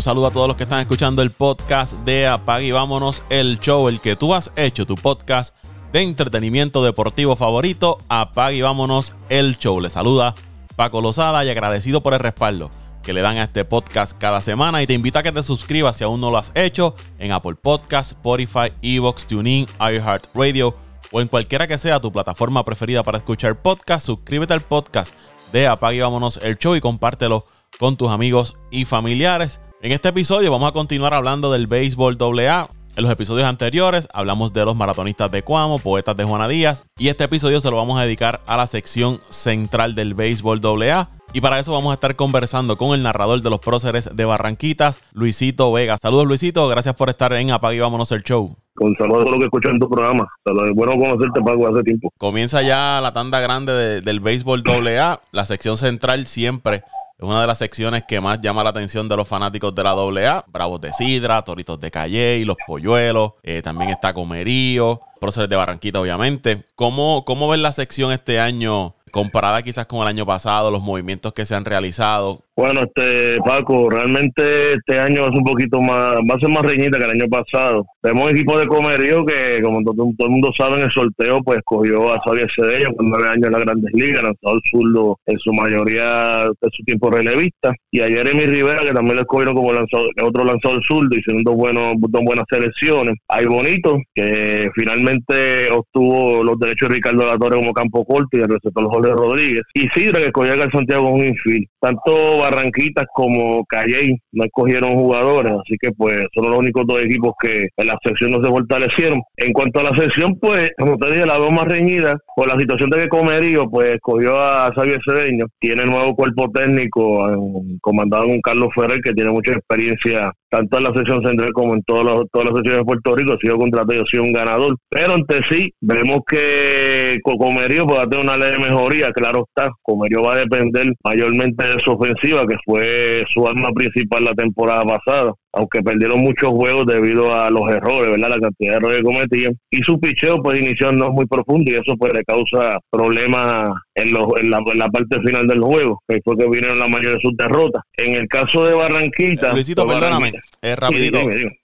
Un saludo a todos los que están escuchando el podcast de Apag y vámonos el show, el que tú has hecho, tu podcast de entretenimiento deportivo favorito. Apag y vámonos el show. Le saluda Paco Lozada y agradecido por el respaldo que le dan a este podcast cada semana y te invito a que te suscribas si aún no lo has hecho en Apple Podcasts, Spotify, Evox, TuneIn, iHeartRadio o en cualquiera que sea tu plataforma preferida para escuchar podcast. Suscríbete al podcast de Apag y vámonos el show y compártelo con tus amigos y familiares. En este episodio vamos a continuar hablando del béisbol AA. En los episodios anteriores hablamos de los maratonistas de Cuamo, poetas de Juana Díaz, y este episodio se lo vamos a dedicar a la sección central del béisbol AA. Y para eso vamos a estar conversando con el narrador de los próceres de Barranquitas, Luisito Vega. Saludos Luisito, gracias por estar en Apague y Vámonos el Show. Con saludos a los que escuchan tu programa. Es bueno conocerte, Paco, hace tiempo. Comienza ya la tanda grande del béisbol AA, la sección central siempre es una de las secciones que más llama la atención de los fanáticos de la AA. Bravos de Sidra, Toritos de Calle, Los Polluelos, eh, también está Comerío, Próceres de Barranquita, obviamente. ¿Cómo, ¿Cómo ves la sección este año comparada quizás con el año pasado, los movimientos que se han realizado? Bueno, este Paco, realmente este año es un poquito más, va a ser más reñita que el año pasado. Tenemos un equipo de comerío que, como todo, el mundo sabe, en el sorteo, pues cogió a Xavier Cedeño con nueve años en las grandes ligas, lanzado el zurdo en su mayoría de su tiempo relevista. Y a Jeremy Rivera, que también lo escogieron como lanzador, otro lanzador zurdo, hicieron buenos, dos buenas selecciones. Hay Bonito, que finalmente obtuvo los derechos de Ricardo Latore como campo corto y el receptor Jorge Rodríguez. Y Sidra, que escogió a Santiago con un infield. Tanto Barranquitas como Calle no escogieron jugadores, así que pues son los únicos dos equipos que en la sección no se fortalecieron. En cuanto a la sección, pues, como te dije, la veo más reñida por la situación de que Comerío, pues, escogió a Xavier Cedeño, tiene nuevo cuerpo técnico, comandado con Carlos Ferrer, que tiene mucha experiencia tanto en la sección central como en todas las, todas las secciones de Puerto Rico, ha sido contratado y ha sido un ganador. Pero ante sí, vemos que Comerío puede tener una ley de mejoría, claro está. Comerío va a depender mayormente de su ofensiva, que fue su arma principal la temporada pasada aunque perdieron muchos juegos debido a los errores, ¿verdad? La cantidad de errores que cometían. Y su picheo, pues, inició no muy profundo y eso, pues, le causa problemas en, los, en, la, parte final del juego, que fue que vinieron la mayoría de sus derrotas. En el caso de Barranquita... Luisito, perdóname, eh, rapidito.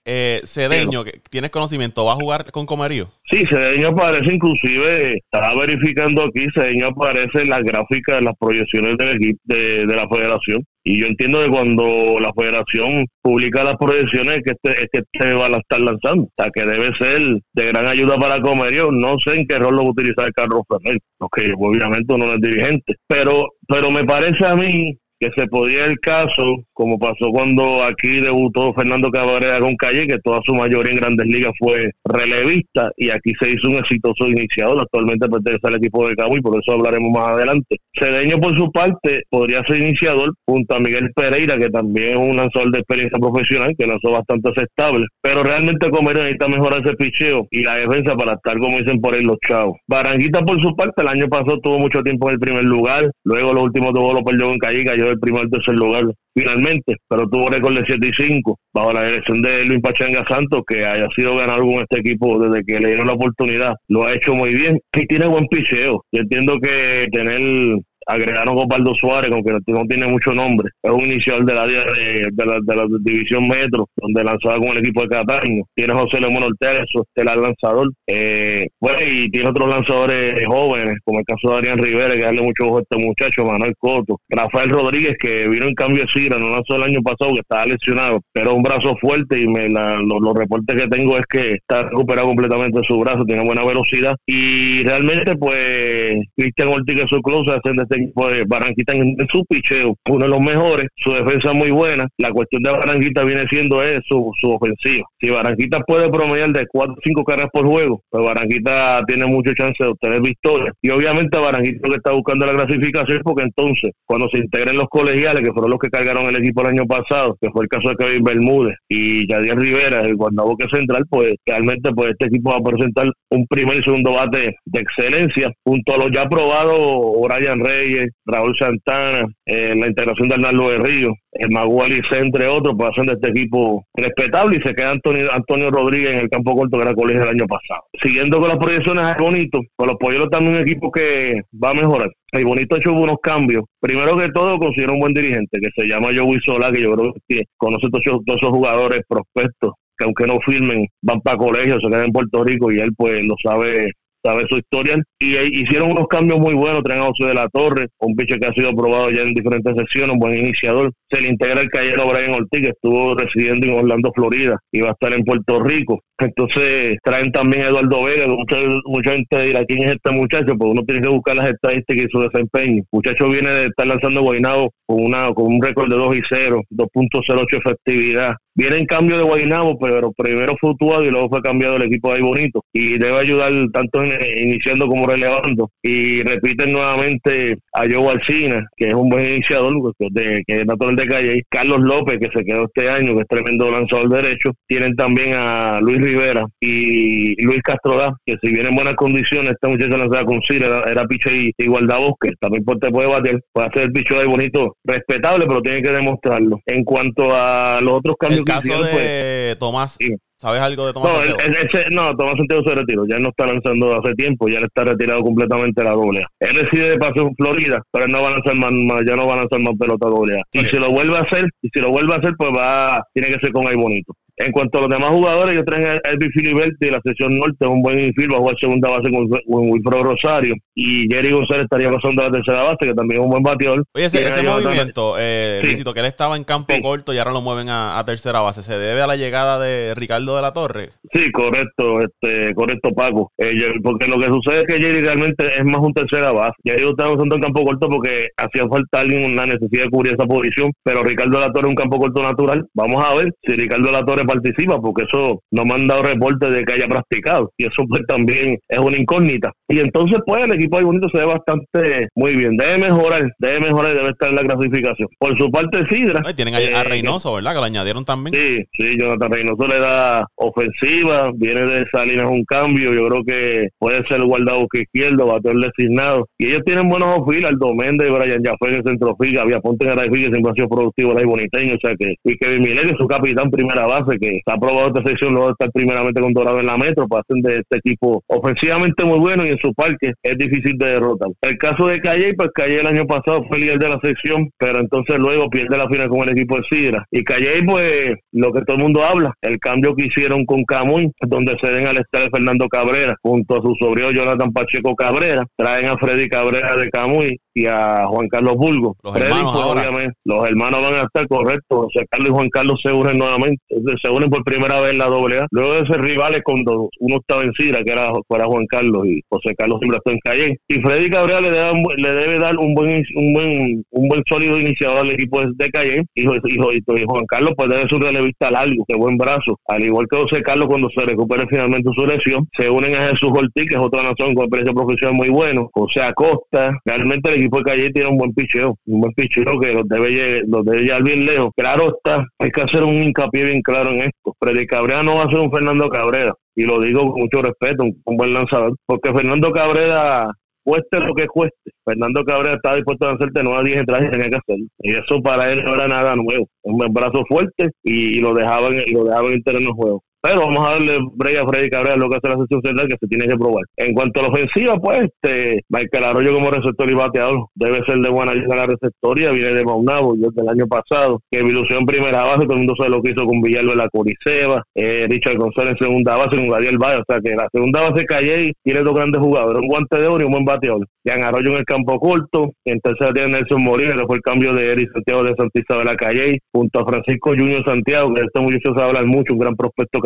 Eh, Cedeño, ¿tienes conocimiento? ¿Va a jugar con Comerío? Sí, Cedeño aparece, inclusive, estaba verificando aquí, Cedeño aparece en las gráficas de las proyecciones del equipo de, de la federación y yo entiendo que cuando la federación publica las proyecciones que este, este va a estar lanzando. O sea, que debe ser de gran ayuda para Comerio. No sé en qué rol lo va a utilizar Carlos Ferrer, porque obviamente uno no es dirigente. Pero, pero me parece a mí que se podía el caso, como pasó cuando aquí debutó Fernando Cabrera con Calle, que toda su mayoría en grandes ligas fue relevista, y aquí se hizo un exitoso iniciador, actualmente pertenece al equipo de Cabo por eso hablaremos más adelante. Cedeño, por su parte, podría ser iniciador junto a Miguel Pereira, que también es un lanzador de experiencia profesional, que lanzó bastante aceptable, pero realmente Comerio necesita mejorar ese picheo y la defensa para estar, como dicen por ahí, los chavos. Baranguita, por su parte, el año pasado tuvo mucho tiempo en el primer lugar, luego los últimos dos lo perdió en Calle, cayó el primer tercer lugar finalmente, pero tuvo récord de 7 y 5 bajo la dirección de Luis Pachanga Santos, que haya sido ganador con este equipo desde que le dieron la oportunidad. Lo ha hecho muy bien y tiene buen picheo. Yo entiendo que tener agregaron a Osvaldo Suárez, aunque no tiene mucho nombre. Es un inicial de la, de, la, la división Metro, donde lanzaba con el equipo de Cataño. Tiene José León Ortega, eso es el lanzador. Eh, bueno, y tiene otros lanzadores jóvenes, como el caso de Adrián Rivera, que darle mucho ojo a este muchacho, Manuel Coto. Rafael Rodríguez, que vino en cambio de Sira, no lanzó el año pasado, que estaba lesionado, pero un brazo fuerte y me los reportes que tengo es que está recuperado completamente su brazo, tiene buena velocidad. Y realmente, pues, Cristian Ortiz, su close, hacen de de Barranquita en, su picheo, uno de los mejores, su defensa muy buena. La cuestión de Barranquita viene siendo eso, su, su ofensiva. Si Barranquita puede promediar de 4 o 5 carreras por juego, pues Barranquita tiene mucha chance de obtener victorias. Y obviamente Barranquita que está buscando la clasificación porque entonces, cuando se integren los colegiales, que fueron los que cargaron el equipo el año pasado, que fue el caso de Kevin Bermúdez y Yadier Rivera, el guardaboque central, pues realmente pues este equipo va a presentar un primer y segundo bate de excelencia, junto a los ya probados Brian Rey Raúl Santana, eh, la integración de Arnaldo de Río, el Magualice, entre otros, pues hacen de este equipo respetable y se queda Antonio, Antonio Rodríguez en el campo corto que era colegio el año pasado. Siguiendo con las proyecciones, es bonito, con los pollos también un equipo que va a mejorar. El bonito ha hecho unos cambios. Primero que todo, considero un buen dirigente que se llama Joey Sola, que yo creo que conoce todos todos esos jugadores prospectos que aunque no firmen, van para colegio, se quedan en Puerto Rico y él pues lo sabe sabe su historia. Y eh, hicieron unos cambios muy buenos, traen a José de la Torre, un pitcher que ha sido probado ya en diferentes sesiones, un buen iniciador. Se le integra el callero Brian Ortiz, que estuvo residiendo en Orlando, Florida, y va a estar en Puerto Rico. Entonces traen también a Eduardo Vega, mucha, mucha gente dirá quién es este muchacho, pues uno tiene que buscar las estadísticas y su desempeño. Muchacho viene de estar lanzando Guaynabo con una con un récord de 2 y 0, 2.08 efectividad. Viene en cambio de Guaynabo, pero primero fue actuado y luego fue cambiado el equipo de ahí bonito. Y debe ayudar tanto iniciando como relevando. Y repiten nuevamente a Joe Alcina, que es un buen iniciador, de, que es natural de calle. Carlos López, que se quedó este año, que es tremendo lanzador derecho. Tienen también a Luis Rivera y Luis Castro que si viene en buenas condiciones, este muchacho lanzaba con Cira, era, era picho y igualdad bosque, también te puede bater, puede hacer el picho ahí bonito, respetable, pero tiene que demostrarlo. En cuanto a los otros cambios caso de pues, Tomás, ¿sabes algo de Tomás no, Santiago? no, Tomás Santiago se retiró, ya no está lanzando hace tiempo, ya le está retirado completamente la doble Él reside de paso en Florida, pero él no va a lanzar más, ya no va a lanzar más pelota doble Y si lo vuelve a hacer, y si lo vuelve a hacer, pues va, tiene que ser con ahí bonito. En cuanto a los demás jugadores, yo traen a Elvis Filiberti de la sección norte, un buen infield, va a jugar segunda base con, Wilfredo Rosario. Y Jerry González estaría pasando a la tercera base, que también es un buen bateador. Oye, ese, movimiento, eh, que él estaba en campo corto y ahora lo mueven a, tercera base, ¿se debe a la llegada de Ricardo de la Torre? Sí, correcto, este, correcto, Paco. Eh, porque lo que sucede es que Jerry realmente es más un tercera base. Jerry está usando en campo corto porque hacía falta alguien una necesidad de cubrir esa posición, pero Ricardo de la Torre es un campo corto natural. Vamos a ver si Ricardo de la Torre participa, porque eso no me han dado reportes de que haya practicado, y eso pues también es una incógnita. Y entonces pues el equipo de Bonito se ve bastante muy bien, debe mejorar, debe mejorar y debe estar en la clasificación. Por su parte Sidra. tienen a, eh, Reynoso, ¿verdad? Que lo añadieron también. Sí, sí, Jonathan Reynoso le da ofensiva, viene de Salinas un cambio, yo creo que puede ser el guardado que izquierdo, batear designado. Y ellos tienen buenos ofiles, Aldo Méndez, Brian Jaffe en el centrofil, había Ponte en el que siempre ha sido productivo el boniteño, o sea que, y Kevin Miller, su capitán primera base, que está aprobado esta sección luego estar primeramente con Dorado en la Metro, para hacer de este equipo ofensivamente muy bueno y en su parque es difícil de derrotar. El caso de Calle, pues Calle el año pasado fue líder de la sección, pero entonces luego pierde la final con el equipo de Sidra. Y Calle, pues lo que todo el mundo habla, el cambio que hicieron con Camuy, donde se den al de Fernando Cabrera junto a su sobrino Jonathan Pacheco Cabrera, traen a Freddy Cabrera de Camuy y a Juan Carlos Bulgo. Los hermanos, pues, obviamente, los hermanos van a estar correctos. José Carlos y Juan Carlos se unen nuevamente, se unen por primera vez en la doble A. Luego de ser rivales cuando uno estaba en Sidra, que era, Juan Carlos y José Carlos siempre está en Calle. Y Freddy Cabrera le, le debe dar un buen, un buen, un buen sólido iniciador al equipo de Calle. Y, Juan Carlos pues debe ser un relevista largo, de buen brazo. Al igual que José Carlos cuando se recupere finalmente su lesión, se unen a Jesús Ortiz, que es otra nación con experiencia profesional muy bueno. José Acosta, realmente el equipo de Calle tiene un buen picheo, un buen picheo que los debe, los debe llevar bien lejos. Claro está, hay que hacer un hincapié bien claro en esto. Freddy Cabrera no va a ser un Fernando Cabrera, y lo digo con mucho respeto, un, buen lanzador, porque Fernando Cabrera cueste lo que cueste. Fernando Cabrera está dispuesto a hacerte 9 a 10 entradas y tenía que hacerlo. Y eso para él no era nada nuevo. Un brazo fuerte y, lo dejaban lo dejaban en terreno de juego. Pero vamos a darle break a Freddy Cabrera lo que hace la sesión central que se tiene que probar. En cuanto a la ofensiva, pues, este, Michael Arroyo como receptor y bateador debe ser de buena ayuda la receptoría, viene de Maunabo, yo del año pasado, que en primera base, todo el mundo sabe lo que hizo con Villalba en la Coriceba, eh, Richard González en segunda base con Gabriel Valle, o sea que la segunda base Calle tiene dos grandes jugadores, un guante de oro y un buen bateador. Jan Arroyo en el campo corto, en tercera tiene Nelson Morín, que fue el cambio de Eric Santiago de Santista de la Calle, junto a Francisco Junior Santiago, que de este muchacho se habla mucho, un gran prospecto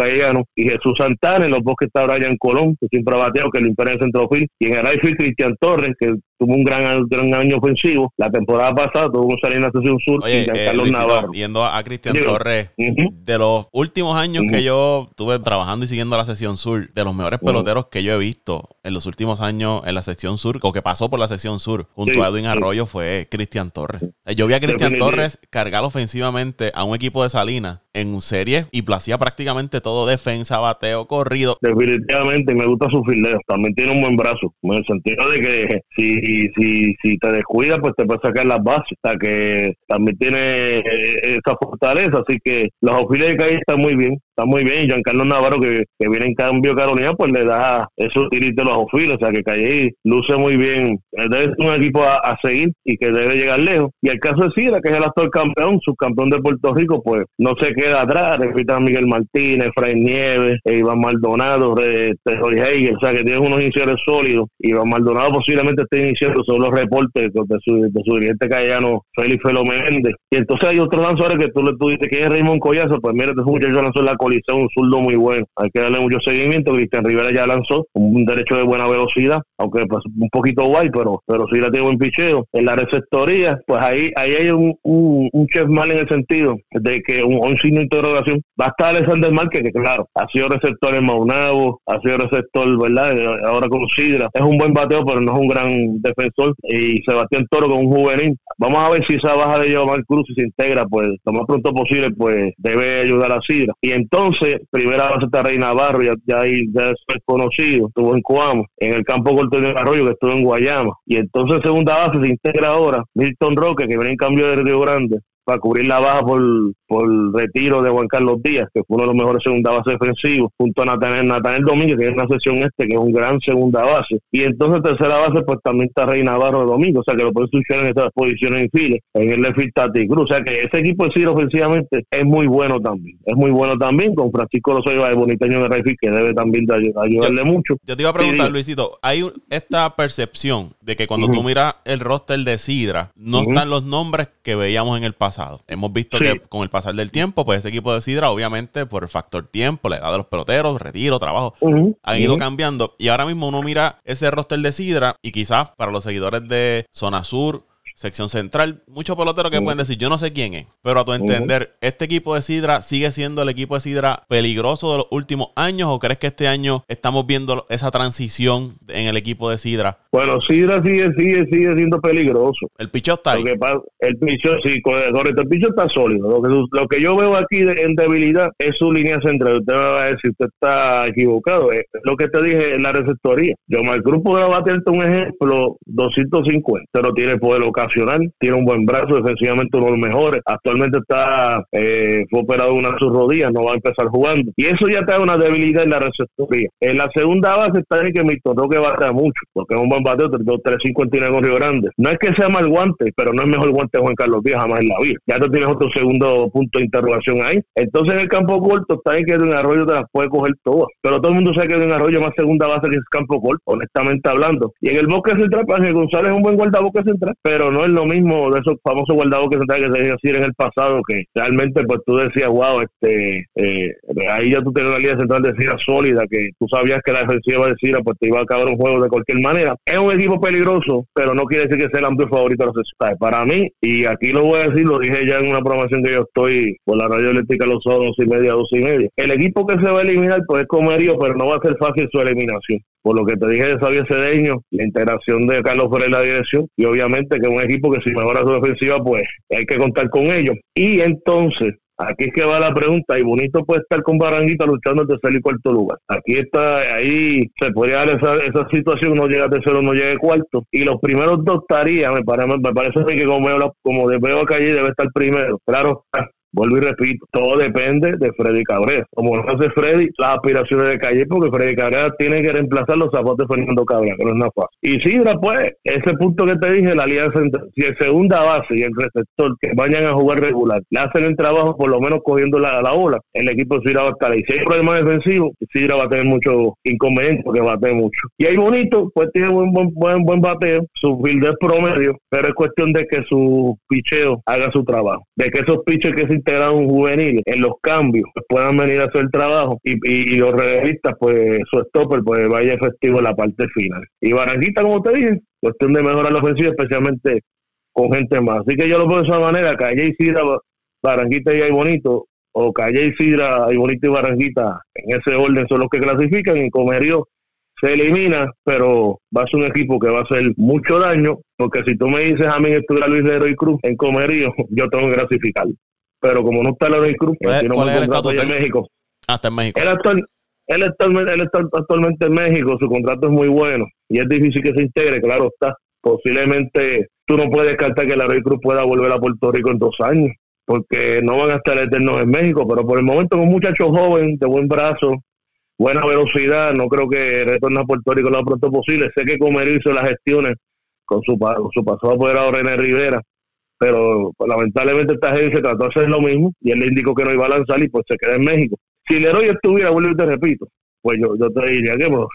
y Jesús Santana, en los bosques está Brian Colón, que siempre ha bateado, que lo impera en el y en el outfield Cristian Torres, que tuvo un gran, gran año ofensivo. La temporada pasada tuvo un la sesión sur y Carlos Navarro. Yendo a, Cristian Torres, de los últimos años que yo estuve trabajando y siguiendo la sesión sur, de los mejores peloteros que yo he visto en los últimos años en la sección sur, o que pasó por la sección sur, junto a Edwin Arroyo, fue Cristian Torres. Yo vi a Cristian Torres cargar ofensivamente a un equipo de Salinas en serie y placía prácticamente todo defensa, bateo, corrido. Definitivamente me gusta su fildeo. También tiene un buen brazo, en el sentido de que si y si, si te descuidas, pues te puede sacar las bases. O sea que también tiene eh, esa fortaleza. Así que los auxiliares de calle están muy bien muy bien. Giancarlo Navarro, que, que viene en cambio Carolina, pues le da esos tiritos de los ofiles. O sea, que Calle luce muy bien. Debe ser un equipo a, seguir y que debe llegar lejos. Y el caso de Sidra, que es el actual campeón, subcampeón de Puerto Rico, pues no se queda atrás. Repita Miguel Martínez, Fray Nieves, e Iván Maldonado, Roy Heger. O sea, que tiene unos iniciales sólidos. Iván Maldonado posiblemente esté iniciando son los reportes de su, de su dirigente callano, Félix Felo Méndez. Y entonces hay otros lanzadores que tú le tú que es Raymond Collazo, pues mira, este muchacho lanzó la es un zurdo muy bueno. Hay que darle mucho seguimiento. Cristian Rivera ya lanzó un derecho de buena velocidad, aunque pues un poquito guay, pero, pero sí la tiene buen picheo. En la receptoría, pues ahí, ahí hay un, un, chef mal en el sentido de que un, un signo de interrogación. Va a estar Alexander Márquez, que claro, ha sido receptor en Maunabo, ha sido receptor, ¿verdad? Ahora con Sidra. Es un buen bateo, pero no es un gran defensor. Y Sebastián Toro con un juvenil. Vamos a ver si esa baja de Yomar Cruz y se integra, pues lo más pronto posible, pues debe ayudar a Sidra. Y entonces entonces, primera base está Rey Navarro, ya, ya, ya es conocido, estuvo en Coamo, en el campo corto de Arroyo, que estuvo en Guayama. Y entonces, segunda base se integra ahora Milton Roque, que viene en cambio de Río Grande, para cubrir la baja por, por retiro de Juan Carlos Díaz, que fue uno de los mejores segunda base defensivos, junto a Natanel, Natanel Domínguez, que es una sesión este, que es un gran segunda base. Y entonces tercera base, pues también está Rey Navarro Domingo, o sea que lo puede suceder en estas posiciones en file, en el left Tati Cruz. O sea que ese equipo de Ciro ofensivamente es muy bueno también. Es muy bueno también, con Francisco Lozoya de Boniteño de Reyfield, que debe también ayudarle mucho. Yo te iba a preguntar, Luisito, hay esta percepción de que cuando tú miras el roster de Sidra, no están los nombres que veíamos en el pasado. Hemos visto que con el pasar del tiempo, pues ese equipo de Sidra, obviamente, por el factor tiempo, la edad de los peloteros, retiro, trabajo, han ido cambiando. Y ahora mismo uno mira ese roster de Sidra y quizás para los seguidores de Zona Sur sección central, muchos peloteros que pueden decir, yo no sé quién es, pero a tu entender, ¿este equipo de Sidra sigue siendo el equipo de Sidra peligroso de los últimos años o crees que este año estamos viendo esa transición en el equipo de Sidra? Bueno, Sidra sigue, sigue, sigue siendo peligroso. El picho está ahí. el picho, sí, correcto, el picho está sólido. Lo que, lo que yo veo aquí en debilidad es su línea central. Usted me va a decir, usted está equivocado. Es lo que te dije en la receptoría. Yo, el grupo de a tener un ejemplo, 250, pero tiene poder local tiene un buen brazo, defensivamente uno de los mejores. Actualmente está, eh, fue operado una de sus rodillas, no va a empezar jugando. Y eso ya te da una debilidad en la receptoría. En la segunda base está en que Milton Roque bate mucho, porque es un buen bateo, 3.59 con Río Grande. No es que sea mal guante, pero no es mejor guante Juan Carlos Díaz jamás en la vida. Ya tú tienes otro segundo punto de interrogación ahí. Entonces en el campo corto está en que un Arroyo te las puede coger todas. Pero todo el mundo sabe que un Arroyo más segunda base que es campo corto, honestamente hablando. Y en el bosque central, Ángel González es un buen guardabosque central, pero no es lo mismo de esos famosos guardados que se que se decir en el pasado, que realmente pues tú decías, wow, este, eh, ahí ya tú tenías una línea central de Cira sólida, que tú sabías que la defensiva de Cira pues te iba a acabar un juego de cualquier manera. Es un equipo peligroso, pero no quiere decir que sea el amplio favorito de los Para mí, y aquí lo voy a decir, lo dije ya en una promoción que yo estoy por la radio eléctrica los dos y media, dos y media. El equipo que se va a eliminar pues es Comerío, pero no va a ser fácil su eliminación por lo que te dije de Xavier Cedeño, la integración de Carlos Pérez en la dirección y obviamente que es un equipo que si mejora su defensiva pues hay que contar con ellos. Y entonces, aquí es que va la pregunta y bonito puede estar con Baranguita luchando en tercer y cuarto lugar. Aquí está, ahí se podría dar esa, esa situación, no llega tercero, no llega cuarto. Y los primeros dos estarían, me parece, me parece que como, como veo acá allí debe estar primero. Claro, Vuelvo y repito, todo depende de Freddy Cabrera. Como no hace Freddy, las aspiraciones de calle, porque Freddy Cabrera tiene que reemplazar los zapatos de Fernando Cabrera, que no es nada fácil. Y Sidra, pues, ese punto que te dije, la alianza entre, si el segunda base y el receptor que vayan a jugar regular, le hacen el trabajo por lo menos cogiendo la, la bola, el equipo de va a estar ahí. Si hay problemas defensivos, Sidra va a tener mucho inconveniente porque bate mucho. Y ahí bonito, pues tiene buen, buen, buen, buen bateo, su es promedio, pero es cuestión de que su picheo haga su trabajo, de que esos piches que se integran un juvenil en los cambios puedan venir a hacer trabajo y, los realistas pues su stopper pues vaya efectivo en la parte final. Y Barranquita como te dije cuestión de mejorar la ofensiva especialmente con gente más. Así que yo lo veo de esa manera Calle y Sidra Barranquita y hay bonito o Calle y Sidra hay bonito y Barranquita en ese orden son los que clasifican y Comerío se elimina, pero va a ser un equipo que va a hacer mucho daño, porque si tú me dices a mí estuviera Luis Leroy Cruz en Comerío, yo tengo que clasificar pero como no está Leroy Cruz, ¿Cuál, tiene un contrato en México. Ah, está en México. Él, actual, él, está, él está actualmente en México, su contrato es muy bueno y es difícil que se integre, claro está. posiblemente tú no puedes descartar que la Rey Cruz pueda volver a Puerto Rico en dos años, porque no van a estar eternos en México, pero por el momento un muchacho joven, de buen brazo, buena velocidad, no creo que retorne a Puerto Rico lo más pronto posible. Sé que Comerío hizo las gestiones con su, su pasado apoderado René Rivera, pero pues, lamentablemente esta agencia trató de hacer lo mismo y él le indicó que no iba a lanzar y pues se queda en México. Si Leroy estuviera, vuelvo y te repito, pues yo, yo te diría que pues,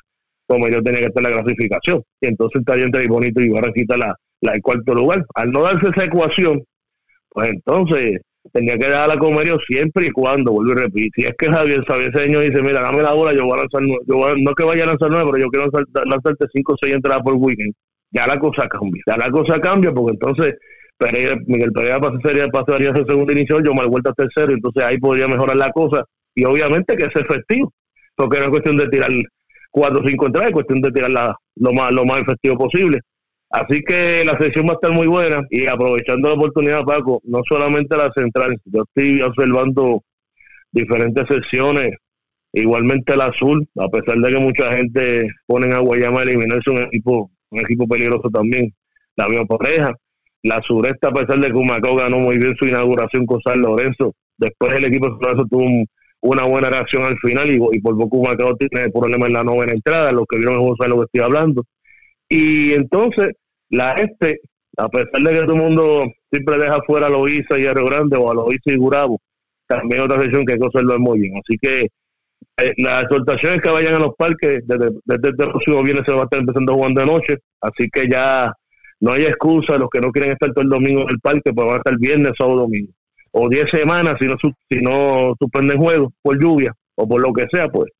como yo tenía que estar la clasificación. Y entonces estaría entre Bonito y Barranquita la, la, el cuarto lugar. Al no darse esa ecuación, pues entonces tenía que dar a Comerio siempre y cuando, vuelvo y repito. Si es que Javier Sabeseño dice, mira, dame la bola, yo voy a lanzar, yo no que vaya a lanzar nueve, pero yo quiero lanzar, lanzarte cinco o seis entradas por weekend. Ya la cosa cambia. Ya la cosa cambia porque entonces Pereira, Miguel Pereira pasaría, pasaría a segundo inicial, yo mal vuelta a tercero, entonces ahí podría mejorar la cosa. Y obviamente que es efectivo, porque no es cuestión de tirar cuatro o cinco entradas, es cuestión de tirarla lo más, lo más efectivo posible. Así que la sesión va a estar muy buena y aprovechando la oportunidad, Paco, no solamente la central, yo estoy observando diferentes sesiones, igualmente la azul, a pesar de que mucha gente pone a Guayama a eliminarse un equipo, un equipo peligroso también, la misma pareja. La sureste, a pesar de que Humacao ganó muy bien su inauguración con San Lorenzo, después el equipo de San Lorenzo tuvo una buena reacción al final y, por poco Humacao tiene problemas en la novena entrada, los que vieron el juego saben lo que estoy hablando. Y entonces, la este, a pesar de que todo el mundo siempre deja fuera a Loíza y a Grande o a Loíza y Gurabo, también otra sesión que hay que hacerlo muy bien. Así que eh, la exhortación es que vayan a los parques, desde, desde el próximo viernes se va a estar empezando jugar de noche, así que ya no hay excusa, los que no quieren estar todo el domingo en el parque, pues van a estar viernes, sábado, domingo. O 10 semanas si no, si no suspenden juegos por lluvia o por lo que sea, pues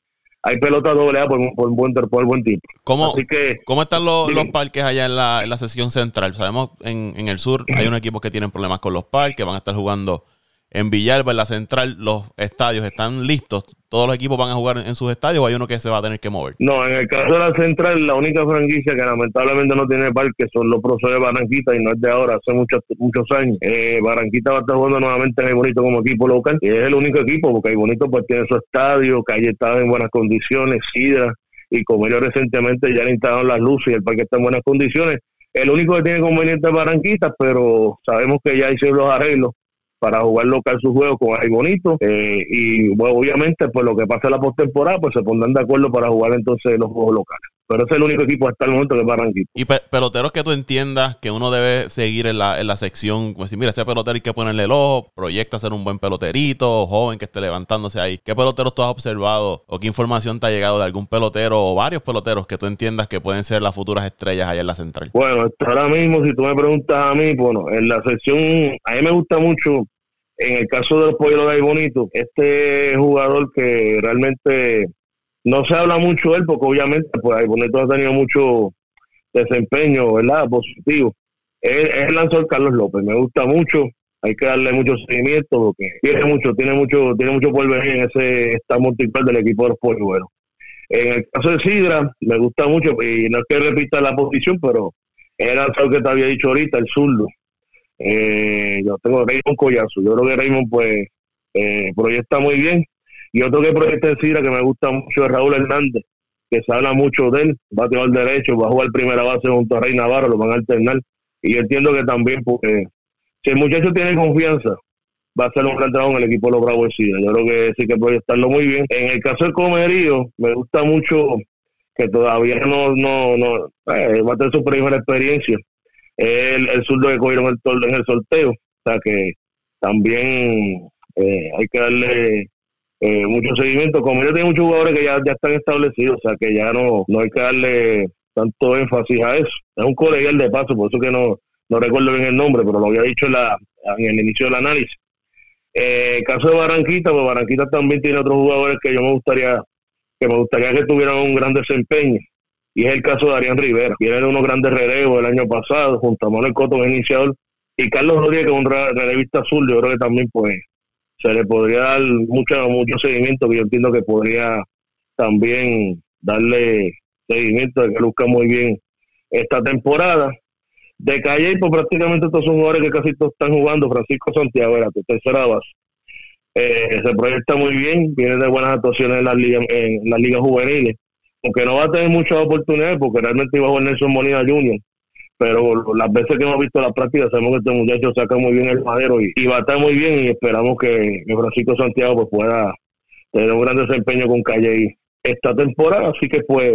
hay pelota doble A por, por, buen, por buen tipo. ¿Cómo, que, ¿cómo están los, los, parques allá en la, en la sesión central? Sabemos en, en el sur hay un equipo que tienen problemas con los parques, van a estar jugando en Villalba, en la central, los estadios están listos. ¿Todos los equipos van a jugar en sus estadios o hay uno que se va a tener que mover? No, en el caso de la central, la única franquicia que lamentablemente no tiene parque son los profesores de Barranquita y no es de ahora, hace muchos muchos años. Eh, Barranquita va a estar jugando nuevamente en el Bonito como equipo local y es el único equipo porque el Bonito pues tiene su estadio, calle está en buenas condiciones, Sidra y como ellos recientemente ya le instalaron las luces y el parque está en buenas condiciones. El único que tiene conveniente es Barranquita, pero sabemos que ya hicieron los arreglos para jugar local su juego con ahí bonito eh, y obviamente pues lo que pasa en la postemporada pues se pondrán de acuerdo para jugar entonces los juegos locales pero es el único equipo hasta el momento que es Barranquilla. Y peloteros que tú entiendas que uno debe seguir en la, en la sección, pues decir, mira, ese pelotero hay que ponerle el ojo, proyecta ser un buen peloterito, joven que esté levantándose ahí. ¿Qué peloteros tú has observado o qué información te ha llegado de algún pelotero o varios peloteros que tú entiendas que pueden ser las futuras estrellas allá en la central? Bueno, ahora mismo si tú me preguntas a mí, bueno, en la sección, a mí me gusta mucho en el caso de los pollos de Bonito, este jugador que realmente no se habla mucho de él, porque obviamente pues Ay Bonito ha tenido mucho desempeño, ¿verdad? Positivo. Es, el lanzador Carlos López, me gusta mucho, hay que darle mucho seguimiento porque tiene mucho, tiene mucho, tiene mucho por venir en ese está multiple del equipo de los polluelos. En el caso de Sidra, me gusta mucho, y no es que repita la posición, pero el lanzador que te había dicho ahorita, el zurdo. Eh, yo tengo Raymond Collazo. Yo creo que Raymond, pues, eh, proyecta muy bien. Y otro que proyecta en Sira que me gusta mucho es Raúl Hernández, que se habla mucho de él. Va a tirar derecho, va a jugar primera base junto a Rey Navarro, lo van a alternar. Y yo entiendo que también, porque si el muchacho tiene confianza, va a ser un gran trabajo en el equipo de los Bravos de. Yo creo que sí que proyectarlo muy bien. En el caso del Comerío, me gusta mucho que todavía no, no, no eh, va a tener su primera experiencia el, el zurdo que cogieron el, en el sorteo. O sea que también eh, hay que darle eh, mucho seguimiento. Como yo tengo muchos jugadores que ya, ya están establecidos, o sea que ya no, no hay que darle tanto énfasis a eso. Es un colegial de paso, por eso que no, no recuerdo bien el nombre, pero lo había dicho en, la, en el inicio del análisis. Eh, caso de Barranquita, pues Barranquita también tiene otros jugadores que yo me gustaría que me gustaría que tuvieran un gran desempeño y es el caso de Arián Rivera. Viene de unos grandes relevos el año pasado, junto a Manuel Coto, iniciador, y Carlos Rodríguez, que es un relevista azul, yo creo que también pues se le podría dar mucho, mucho seguimiento, que yo entiendo que podría también darle seguimiento de que luzca muy bien esta temporada. De Calle, pues prácticamente estos son jugadores que casi todos están jugando. Francisco Santiago era tu tercera base. Eh, se proyecta muy bien, viene de buenas actuaciones en las ligas, en las ligas juveniles aunque no va a tener muchas oportunidades porque realmente iba a jugar Nelson Molina Jr., pero las veces que hemos visto la práctica sabemos que este muchacho saca muy bien el madero y, va a estar muy bien y esperamos que, Francisco Santiago pues pueda tener un gran desempeño con Calle esta temporada, así que pues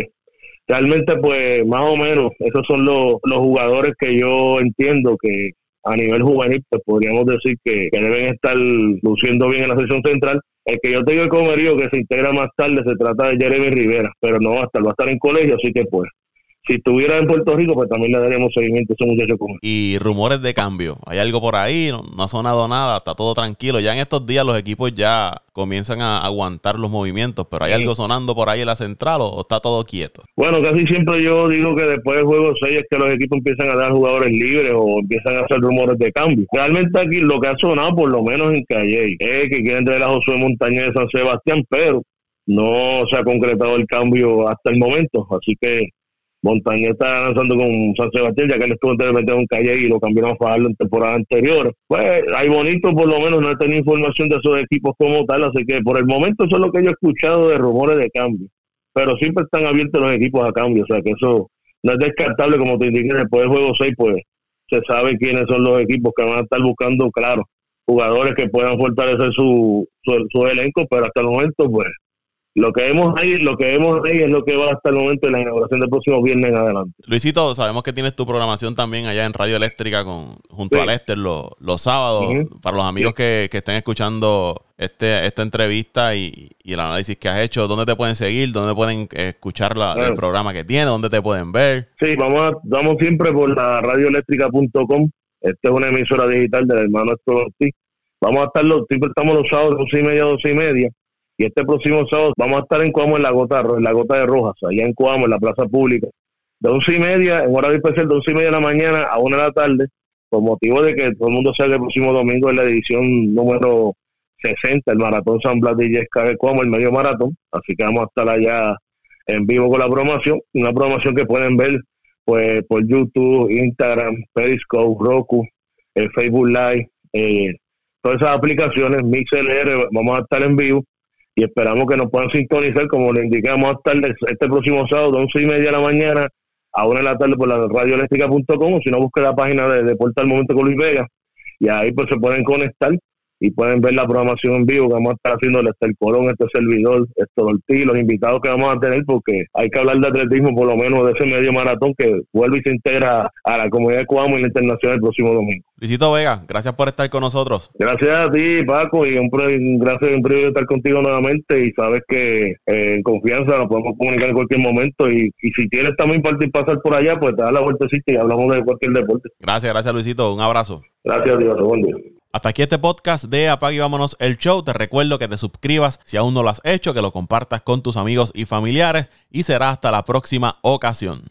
realmente pues más o menos esos son los, los jugadores que yo entiendo que a nivel juvenil pues podríamos decir que, deben estar luciendo bien en la sesión central. El que yo tengo el comerío que se integra más tarde se trata de Jeremy Rivera, pero no va a estar, va a estar en colegio, así que pues si estuviera en Puerto Rico, pues también le daríamos seguimiento a ese muchacho con Y rumores de cambio. ¿Hay algo por ahí? No, ha sonado nada, está todo tranquilo. Ya en estos días los equipos ya comienzan a aguantar los movimientos, pero ¿hay algo sonando por ahí en la central o, está todo quieto? Bueno, casi siempre yo digo que después del juego 6 es que los equipos empiezan a dar jugadores libres o empiezan a hacer rumores de cambio. Realmente aquí lo que ha sonado, por lo menos en Calle, es que quieren traer a Josué Montañez de San Sebastián, pero no se ha concretado el cambio hasta el momento. Así que Montaña está lanzando con San Sebastián, ya que él estuvo anteriormente en Calle y lo cambiaron a Fajardo en temporada anterior. Pues hay bonito, por lo menos, no he tenido información de esos equipos como tal, así que por el momento eso es lo que yo he escuchado de rumores de cambio. Pero siempre están abiertos los equipos a cambio, o sea que eso no es descartable, como te indiqué, después del juego 6, pues se sabe quiénes son los equipos que van a estar buscando, claro, jugadores que puedan fortalecer su, su, su elenco, pero hasta el momento, pues lo que vemos ahí, lo que vemos ahí es lo que va hasta el momento de la inauguración del próximo viernes en adelante. Luisito, sabemos que tienes tu programación también allá en Radio Eléctrica con junto a Lester los, los sábados. Para los amigos que, que, estén escuchando este, esta entrevista y, el análisis que has hecho, ¿dónde te pueden seguir? ¿Dónde pueden escuchar el programa que tienes? ¿Dónde te pueden ver? Sí, vamos, vamos siempre por la radioeléctrica.com. Esta es una emisora digital del hermano Héctor Ortiz. Vamos a estar los, siempre estamos los sábados, dos y media, dos y media y este próximo sábado vamos a estar en Coamo en la Gota, en la Gota de Rojas, allá en Coamo, en la Plaza Pública, de once y media, en hora de especial, de once y media de la mañana a una de la tarde, por motivo de que todo el mundo salga el próximo domingo en la edición número 60, el Maratón San Blas de Yesca de Coamo, el medio maratón. Así que vamos a estar allá en vivo con la programación, una programación que pueden ver pues por YouTube, Instagram, Periscope, Roku, el Facebook Live, eh, todas esas aplicaciones, MixLR, vamos a estar en vivo y esperamos que nos puedan sintonizar, como le indicamos hasta este próximo sábado, de once y media de la mañana a una de la tarde por la radioeléctrica.com, o si no, busque la página de, de Portal Momento con Luis Vega, y ahí pues se pueden conectar y pueden ver la programación en vivo que vamos a estar haciendo el Colón, este servidor, esto Ortiz, los invitados que vamos a tener, porque hay que hablar de atletismo, por lo menos de ese medio maratón que vuelve y se integra a la comunidad de Coamo y la internacional el próximo domingo. Luisito Vega, gracias por estar con nosotros. Gracias a ti, Paco, y un, gracias un privilegio estar contigo nuevamente y sabes que eh, en confianza nos podemos comunicar en cualquier momento y, si quieres también partir pasar por allá, pues te das la vueltecita y hablamos de cualquier deporte. Gracias, gracias Luisito, un abrazo. Gracias, Dios, buen día. Hasta aquí este podcast de Apague y Vámonos el Show. Te recuerdo que te suscribas si aún no lo has hecho, que lo compartas con tus amigos y familiares y será hasta la próxima ocasión.